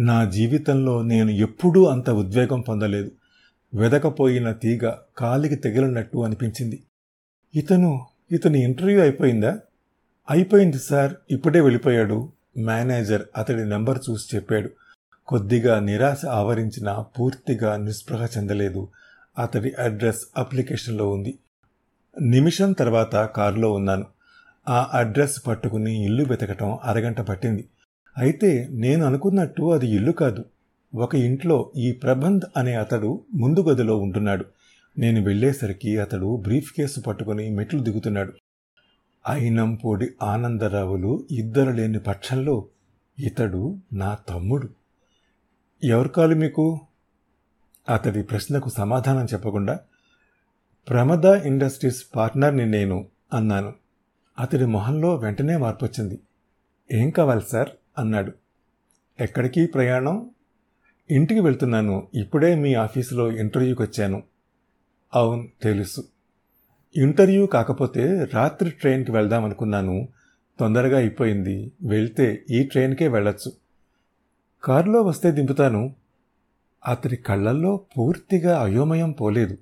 నా జీవితంలో నేను ఎప్పుడూ అంత ఉద్వేగం పొందలేదు. వెదకపోయిన తీగ కాలికి తగిలినట్టు అనిపించింది. ఇతను ఇతని ఇంటర్వ్యూ అయిపోయిందా? అయిపోయింది సార్ ఇప్పుడే వెళ్ళిపోయాడు. మేనేజర్ అతడి నెంబర్ చూసి చెప్పాడు. కొద్దిగా నిరాశ ఆవరించిన పూర్తిగా నిస్పృహ చెందలేదు. అతడి అడ్రస్ అప్లికేషన్లో ఉంది. నిమిషం తర్వాత కారులో ఉన్నాను. ఆ అడ్రస్ పట్టుకుని ఇల్లు వెతకటం అరగంట పట్టింది. అయితే నేను అనుకున్నట్టు అది ఇల్లు కాదు. ఒక ఇంట్లో ఈ ప్రబంధ్ అనే అతడు ముందు గదిలో ఉంటున్నాడు. నేను వెళ్ళేసరికి అతడు బ్రీఫ్ కేసు పట్టుకుని మెట్లు దిగుతున్నాడు. అయినంపూడి ఆనందరావులు ఇద్దరు లేని పక్షంలో ఇతడు నా తమ్ముడు. ఎవరు కాలు మీకు? అతడి ప్రశ్నకు సమాధానం చెప్పకుండా ప్రమద ఇండస్ట్రీస్ పార్ట్నర్ని నేను అన్నాను. అతడి మొహంలో వెంటనే మార్పొచ్చింది. ఏం కావాలి సార్? అన్నాడు. ఎక్కడికి ప్రయాణం? ఇంటికి వెళ్తున్నాను. ఇప్పుడే మీ ఆఫీసులో ఇంటర్వ్యూకి వచ్చాను అవును తెలుసు. ఇంటర్వ్యూ కాకపోతే రాత్రి ట్రైన్కి వెళ్దాం అనుకున్నాను తొందరగా అయిపోయింది. వెళ్తే ఈ ట్రైన్కే వెళ్ళొచ్చు. కారులో వస్తే దింపుతాను. అతని కళ్ళల్లో పూర్తిగా అయోమయం పోలేదు.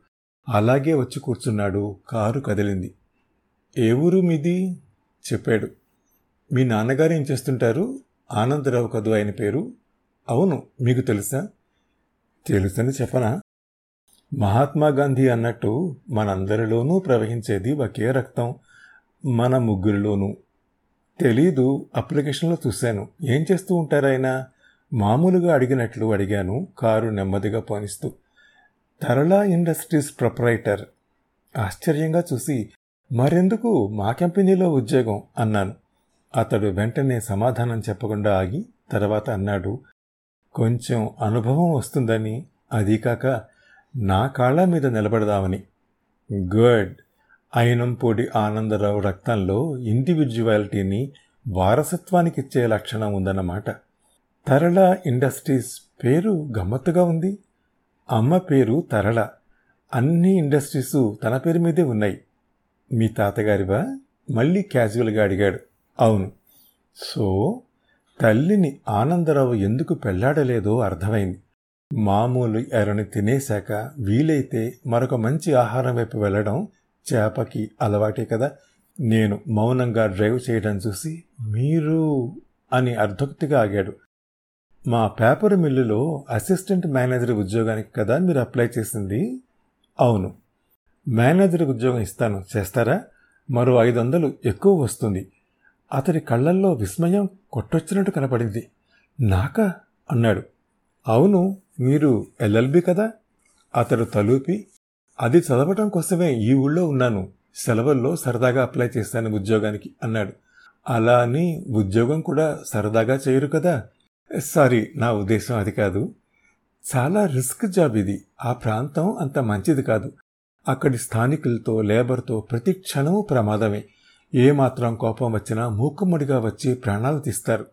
అలాగే వచ్చి కూర్చున్నాడు. కారు కదిలింది. ఏ ఊరు మీది? చెప్పాడు. మీ నాన్నగారు ఏం చేస్తుంటారు? ఆనందరావు కదూ ఆయన పేరు? అవును మీకు తెలుసా? తెలుసని చెప్పనా? మహాత్మా గాంధీ అన్నట్టు మనందరిలోనూ ప్రవహించేది ఒకే రక్తం మన ముగ్గురిలోనూ. తెలీదు అప్లికేషన్లో చూశాను. ఏం చేస్తూ ఉంటారాయన? మామూలుగా అడిగినట్లు అడిగాను కారు నెమ్మదిగా పోనిస్తూ. తరలా ఇండస్ట్రీస్ ప్రొపరైటర్. ఆశ్చర్యంగా చూసి మరెందుకు? మా కంపెనీలో ఉద్యోగం అన్నాను. అతడు వెంటనే సమాధానం చెప్పకుండా ఆగి తర్వాత అన్నాడు కొంచెం అనుభవం వస్తుందని. అదీకాక నా కాళ్ళ మీద నిలబడదామని. గుడ్. అయినంపూడి ఆనందరావు రక్తంలో ఇండివిజువాలిటీని వారసత్వానికిచ్చే లక్షణం ఉందన్నమాట. తరళ ఇండస్ట్రీస్ పేరు గమ్మత్తుగా ఉంది. అమ్మ పేరు తరళ. అన్ని ఇండస్ట్రీసు తన పేరు మీదే ఉన్నాయి. మీ తాతగారివా? మళ్ళీ క్యాజువల్గా అడిగాడు. అవును. సో తల్లిని ఆనందరావు ఎందుకు పెళ్ళాడలేదో అర్థమైంది. మామూలు ఎరని తినేశాక వీలైతే మరొక మంచి ఆహారం వైపు వెళ్ళడం చేపకి అలవాటే కదా. నేను మౌనంగా డ్రైవ్ చేయడం చూసి మీరు అని అర్ధోక్తిగా ఆగాడు. మా పేపర్ మిల్లులో అసిస్టెంట్ మేనేజర్ ఉద్యోగానికి కదా మీరు అప్లై చేసింది? అవును. మేనేజర్ ఉద్యోగం ఇస్తాను. చేస్తారా? మరో ఐదు వందలు ఎక్కువ వస్తుంది. అతడి కళ్ళల్లో విస్మయం కొట్టొచ్చినట్టు కనపడింది. నాకా? అన్నాడు. అవును మీరు ఎల్ఎల్బి కదా? అతడు తలూపి. అది చదవటం కోసమే ఈ ఊళ్ళో ఉన్నాను. సెలవుల్లో సరదాగా అప్లై చేస్తాను ఉద్యోగానికి అన్నాడు. అలా అని ఉద్యోగం కూడా సరదాగా చేయరు కదా? సారీ నా ఉద్దేశం అది కాదు. చాలా రిస్క్ జాబ్ ఇది. ఆ ప్రాంతం అంత మంచిది కాదు. అక్కడి స్థానికులతో లేబర్తో ప్రతి క్షణము ప్రమాదమే. ఏమాత్రం కోపం వచ్చినా మూకుమ్మడిగా వచ్చి ప్రాణాలు తీస్తారు.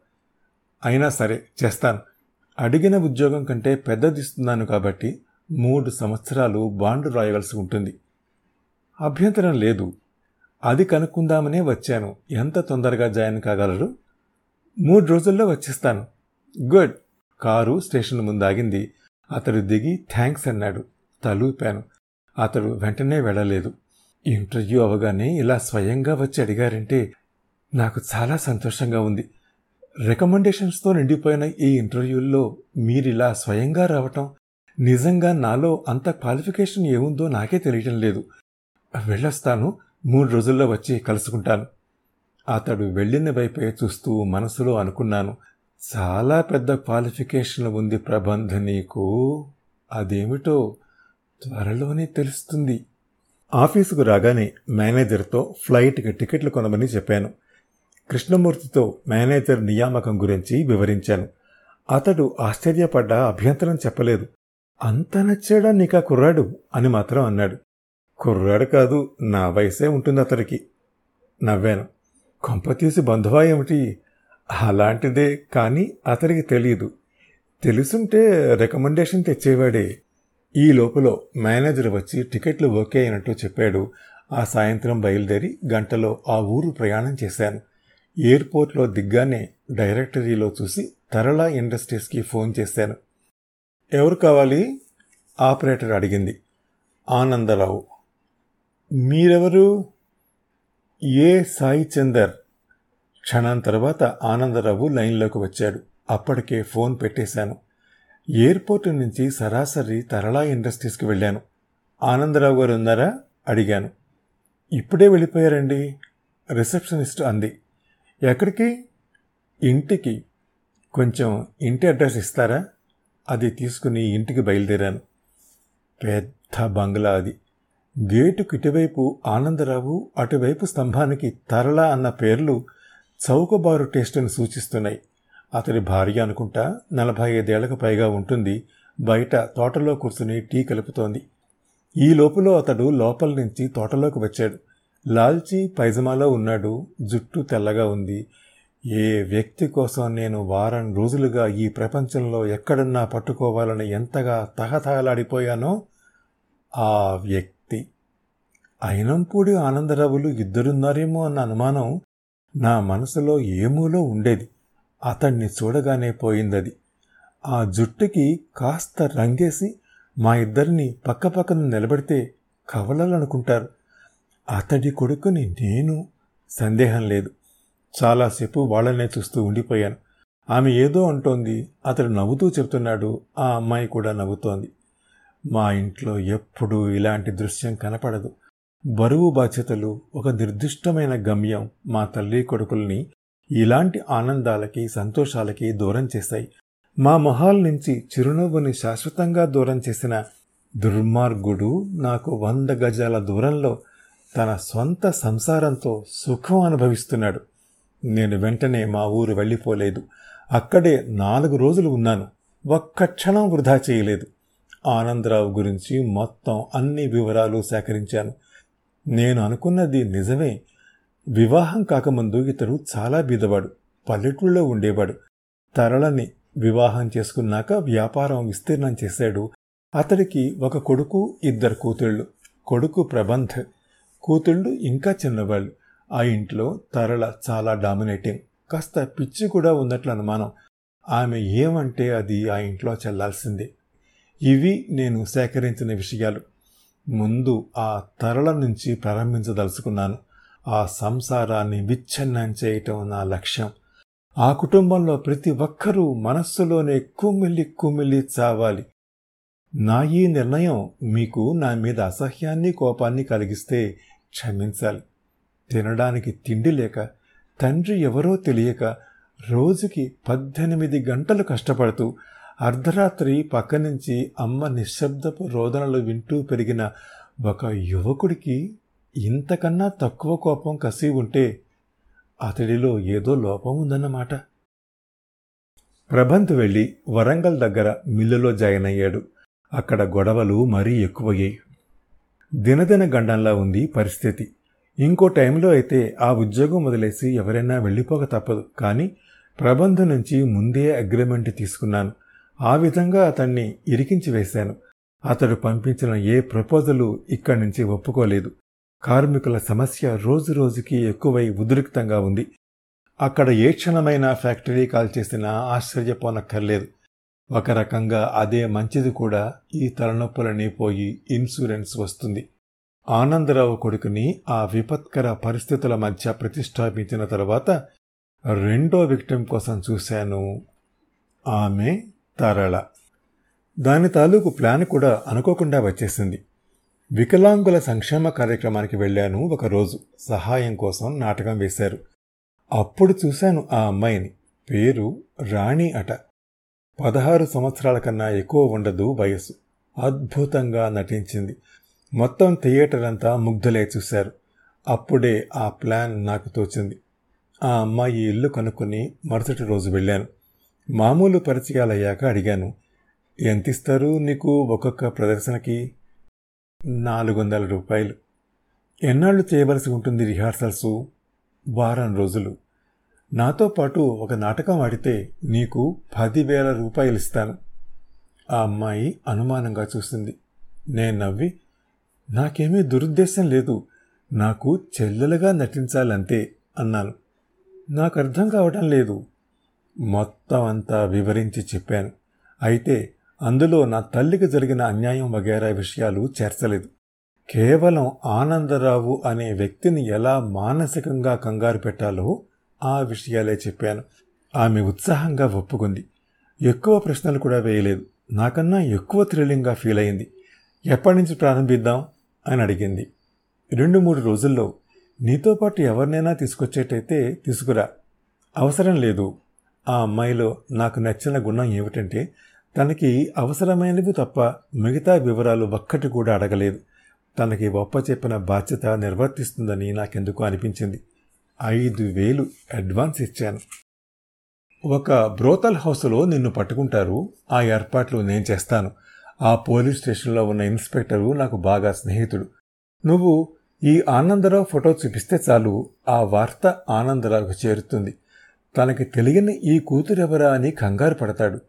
అయినా సరే చేస్తాను. అడిగిన ఉద్యోగం కంటే పెద్దదిస్తున్నాను కాబట్టి మూడు సంవత్సరాలు బాండ్ రాయవలసి ఉంటుంది. అభ్యంతరం లేదు. అది కనుక్కుందామనే వచ్చాను. ఎంత తొందరగా జాయిన్ కాగలరు? మూడు రోజుల్లో వచ్చేస్తాను. గుడ్. కారు స్టేషన్ ముందాగింది. అతడు దిగి థ్యాంక్స్ అన్నాడు. తలూపాను. అతడు వెంటనే వెళ్ళలేదు. ఇంటర్వ్యూ అవగానే ఇలా స్వయంగా వచ్చి అడిగారంటే నాకు చాలా సంతోషంగా ఉంది. రికమెండేషన్స్తో నిండిపోయిన ఈ ఇంటర్వ్యూల్లో మీరిలా స్వయంగా రావటం నిజంగా నాలో అంత క్వాలిఫికేషన్ ఏముందో నాకే తెలియటం లేదు. వెళ్ళొస్తాను మూడు రోజుల్లో వచ్చి కలుసుకుంటాను. అతడు వెళ్ళిన వైపే చూస్తూ మనసులో అనుకున్నాను చాలా పెద్ద క్వాలిఫికేషన్ ఉంది ప్రబంధ నీకు. అదేమిటో త్వరలోనే తెలుస్తుంది. ఆఫీసుకు రాగానే మేనేజర్తో ఫ్లైట్కి టికెట్లు కొనమని చెప్పాను. కృష్ణమూర్తితో మేనేజర్ నియామకం గురించి వివరించాను. అతడు ఆశ్చర్యపడ్డ అభ్యంతరం చెప్పలేదు. అంత నచ్చాడా నీకా కుర్రాడు? అని మాత్రం అన్నాడు. కుర్రాడు కాదు నా వయసే ఉంటుంది అతడికి నవ్వాను. కొంపతీసి బంధువా ఏమిటి? అలాంటిదే కానీ అతడికి తెలియదు తెలుసుంటే రికమెండేషన్ తెచ్చేవాడే. ఈ లోపల మేనేజర్ వచ్చి టికెట్లు ఓకే అయినట్టు చెప్పాడు. ఆ సాయంత్రం బయలుదేరి గంటలో ఆ ఊరు ప్రయాణం చేశాను. ఎయిర్పోర్ట్లో దిగ్గానే డైరెక్టరీలో చూసి తరళ ఇండస్ట్రీస్కి ఫోన్ చేశాను. ఎవరు కావాలి? ఆపరేటర్ అడిగింది. ఆనందరావు. మీరెవరు? ఏ సాయి చందర్? క్షణం తర్వాత ఆనందరావు లైన్లోకి వచ్చాడు. అప్పటికే ఫోన్ పెట్టేశాను. ఎయిర్పోర్ట్ నుంచి సరాసరి తరళా ఇండస్ట్రీస్కి వెళ్ళాను. ఆనందరావు గారు ఉన్నారా? అడిగాను. ఇప్పుడే వెళ్ళిపోయారండి? రిసెప్షనిస్ట్ అంది. ఎక్కడికి? ఇంటికి. కొంచెం ఇంటి అడ్రస్ ఇస్తారా? అది తీసుకుని ఇంటికి బయలుదేరాను. పెద్ద బంగ్లా అది. గేటుకు ఇటువైపు ఆనందరావు అటువైపు స్తంభానికి తరళ అన్న పేర్లు చౌకబారు టేస్టును సూచిస్తున్నాయి. అతని భార్య అనుకుంటా నలభై ఐదేళ్ళకు పైగా ఉంటుంది. బయట తోటలో కూర్చుని టీ కలుపుతోంది. ఈ లోపులో అతడు లోపల నుంచి తోటలోకి వచ్చాడు. లాల్చీ పైజమాలో ఉన్నాడు. జుట్టు తెల్లగా ఉంది. ఏ వ్యక్తి కోసం నేను వారం రోజులుగా ఈ ప్రపంచంలో ఎక్కడన్నా పట్టుకోవాలని ఎంతగా తహతహలాడిపోయానో ఆ వ్యక్తి. అయినంపూడి ఆనందరావులు ఇద్దరున్నారేమో అన్న అనుమానం నా మనసులో ఏమూలో ఉండేది. అతన్ని చూడగానే పోయిందది. ఆ జుట్టుకి కాస్త రంగేసి మా ఇద్దరిని పక్కపక్కన నిలబడితే కవలలనుకుంటారు. అతడి కొడుకుని నేను సందేహం లేదు. చాలాసేపు వాళ్ళనే చూస్తూ ఉండిపోయాను. ఆమె ఏదో అంటోంది అతడు నవ్వుతూ చెప్తున్నాడు ఆ అమ్మాయి కూడా నవ్వుతోంది. మా ఇంట్లో ఎప్పుడూ ఇలాంటి దృశ్యం కనపడదు. బరువు బాధ్యతలు ఒక నిర్దిష్టమైన గమ్యం మా తల్లి కొడుకుల్ని ఇలాంటి ఆనందాలకి సంతోషాలకి దూరం చేశాయి. మా మొహాల నుంచి చిరునవ్వుని శాశ్వతంగా దూరం చేసిన దుర్మార్గుడు నాకు వంద గజాల దూరంలో తన సొంత సంసారంతో సుఖం అనుభవిస్తున్నాడు. నేను వెంటనే మా ఊరు వెళ్ళిపోలేదు. అక్కడే నాలుగు రోజులు ఉన్నాను. ఒక్క క్షణం వృధా చేయలేదు. ఆనందరావు గురించి మొత్తం అన్ని వివరాలు సేకరించాను. నేను అనుకున్నది నిజమే. వివాహం కాకముందు ఇతడు చాలా బీదవాడు పల్లెటూళ్ళలో ఉండేవాడు. తరళని వివాహం చేసుకున్నాక వ్యాపారం విస్తీర్ణం చేశాడు. అతడికి ఒక కొడుకు ఇద్దరు కూతుళ్ళు. కొడుకు ప్రబంధ్ కూతుళ్ళు ఇంకా చిన్నవాళ్ళు. ఆ ఇంట్లో తరళ చాలా డామినేటింగ్. కాస్త పిచ్చి కూడా ఉన్నట్లు అనుమానం. ఆమె ఏమంటే అది ఆ ఇంట్లో చెల్లాల్సిందే. ఇవి నేను సేకరించిన విషయాలు. ముందు ఆ తరళ నుంచి ప్రారంభించదలుచుకున్నాను. ఆ సంసారాన్ని విచ్ఛిన్నం చేయటం నా లక్ష్యం. ఆ కుటుంబంలో ప్రతి ఒక్కరూ మనస్సులోనే కుమిలి కుమిలి చావాలి. నా ఈ నిర్ణయం మీకు నా మీద అసహ్యాన్ని కోపాన్ని కలిగిస్తే క్షమించాలి. తినడానికి తిండి లేక తండ్రి ఎవరో తెలియక రోజుకి పద్దెనిమిది గంటలు కష్టపడుతూ అర్ధరాత్రి పక్క నుంచి అమ్మ నిశ్శబ్దపు రోదనలు వింటూ పెరిగిన ఒక యువకుడికి ఇంతకన్నా తక్కువ కోపం కసి ఉంటే అతడిలో ఏదో లోపం ఉందన్నమాట ప్రభంత్ వెళ్ళి వరంగల్ దగ్గర మిల్లులో జాయిన్ అయ్యాడు అక్కడ గొడవలు మరీ ఎక్కువయ్యాయి. దినదిన గండంలా ఉంది పరిస్థితి. ఇంకో టైంలో అయితే ఆ ఉద్యోగం వదిలేసి ఎవరైనా వెళ్ళిపోక తప్పదు. కానీ ప్రబంధ నుంచి ముందే అగ్రిమెంట్ తీసుకున్నాను. ఆ విధంగా అతన్ని ఇరికించి వేశాను. అతడు పంపించిన ఏ ప్రపోజలు ఇక్కడి నుంచి ఒప్పుకోలేదు. కార్మికుల సమస్య రోజు రోజుకి ఎక్కువై ఉద్రిక్తంగా ఉంది. అక్కడ ఏ క్షణమైనా ఫ్యాక్టరీ కాల్ చేసినా ఆశ్చర్యపోనక్కర్లేదు. ఒక రకంగా అదే మంచిది కూడా ఈ తలనొప్పులని పోయి ఇన్సూరెన్స్ వస్తుంది. ఆనందరావు కొడుకుని ఆ విపత్కర పరిస్థితుల మధ్య ప్రతిష్టాపించిన తర్వాత రెండో విక్టిం కోసం చూశాను. ఆమె తరళ. దాని తాలూకు ప్లాన్ కూడా అనుకోకుండా వచ్చేసింది. వికలాంగుల సంక్షేమ కార్యక్రమానికి వెళ్ళాను. ఒకరోజు సహాయం కోసం నాటకం వేశారు. అప్పుడు చూశాను ఆ అమ్మాయిని. పేరు రాణి అట. పదహారు సంవత్సరాల కన్నా ఎక్కువ ఉండదు వయస్సు. అద్భుతంగా నటించింది. మొత్తం థియేటర్ అంతా ముగ్ధలే చూశారు. అప్పుడే ఆ ప్లాన్ నాకు తోచింది. ఆ అమ్మాయి ఇల్లు కనుక్కొని మరుసటి రోజు వెళ్ళాను. మామూలు పరిచయాలయ్యాక అడిగాను ఎంతిస్తారు నీకు ఒక్కొక్క ప్రదర్శనకి? నాలుగు వందల రూపాయలు. ఎన్నాళ్ళు చేయవలసి ఉంటుంది రిహార్సల్సు? వారం రోజులు. నాతో పాటు ఒక నాటకం ఆడితే నీకు పదివేల రూపాయలు ఇస్తాను. ఆ అమ్మాయి అనుమానంగా చూసింది. నేను నవ్వి నాకేమీ దురుద్దేశం లేదు. నాకు చెల్లెలుగా నటించాలంతే అన్నాను. నాకు అర్థం కావటం లేదు. మొత్తం అంతా వివరించి చెప్పాను. అయితే అందులో నా తల్లికి జరిగిన అన్యాయం వగేరా విషయాలు చేర్చలేదు. కేవలం ఆనందరావు అనే వ్యక్తిని ఎలా మానసికంగా కంగారు పెట్టాలో ఆ విషయాలే చెప్పాను. ఆమె ఉత్సాహంగా ఒప్పుకుంది. ఎక్కువ ప్రశ్నలు కూడా వేయలేదు. నాకన్నా ఎక్కువ థ్రిల్లింగ్గా ఫీల్ అయింది. ఎప్పటి నుంచి ప్రారంభిద్దాం? అని అడిగింది. రెండు మూడు రోజుల్లో. నీతో పాటు ఎవరినైనా తీసుకొచ్చేటైతే తీసుకురా. అవసరం లేదు. ఆ అమ్మాయిలో నాకు నచ్చిన గుణం ఏమిటంటే తనకి అవసరమైనవి తప్ప మిగతా వివరాలు ఒక్కటి కూడా అడగలేదు. తనకి ఒప్ప చెప్పిన బాధ్యత నిర్వర్తిస్తుందని నాకెందుకు అనిపించింది. ఐదు వేలు అడ్వాన్స్ ఇచ్చాను. ఒక బ్రోతల్ హౌస్లో నిన్ను పట్టుకుంటారు. ఆ ఏర్పాట్లు నేను చేస్తాను. ఆ పోలీస్ స్టేషన్లో ఉన్న ఇన్స్పెక్టరు నాకు బాగా స్నేహితుడు. నువ్వు ఈ ఆనందరావు ఫోటో చూపిస్తే చాలు. ఆ వార్త ఆనందరావుకు చేరుతుంది. తనకి తెలియని ఈ కూతురెవరా అని కంగారు పడతాడు.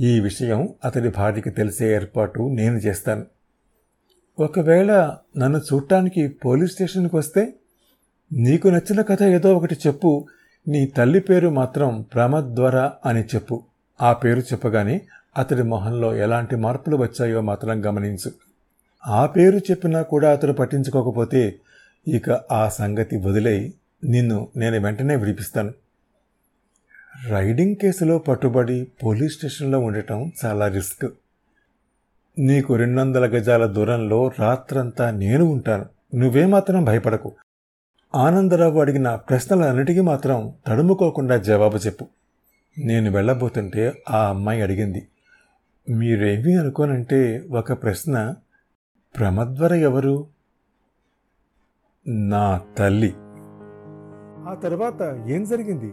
ఈ విషయం అతడి భార్యకి తెలిసే ఏర్పాటు నేను చేస్తాను. ఒకవేళ నన్ను చూడటానికి పోలీస్ స్టేషన్కి వస్తే నీకు నచ్చిన కథ ఏదో ఒకటి చెప్పు. నీ తల్లి పేరు మాత్రం ప్రమద్వర అని చెప్పు. ఆ పేరు చెప్పగానే అతడి మొహంలో ఎలాంటి మార్పులు వచ్చాయో మాత్రం గమనించు. ఆ పేరు చెప్పినా కూడా అతడు పట్టించుకోకపోతే ఇక ఆ సంగతి వదిలై నిన్ను నేను వెంటనే విడిపిస్తాను. రైడింగ్ కేసులో పట్టుబడి పోలీస్ స్టేషన్లో ఉండటం చాలా రిస్క్. నీకు రెండు వందల గజాల దూరంలో రాత్రంతా నేను ఉంటాను. నువ్వేమాత్రం భయపడకు. ఆనందరావు అడిగిన ప్రశ్నలన్నిటికీ మాత్రం తడుముకోకుండా జవాబు చెప్పు. నేను వెళ్ళబోతుంటే ఆ అమ్మాయి అడిగింది. మీరేమి అనుకోనంటే ఒక ప్రశ్న ప్రమద్వర ఎవరు? నా తల్లి. ఆ తర్వాత ఏం జరిగింది?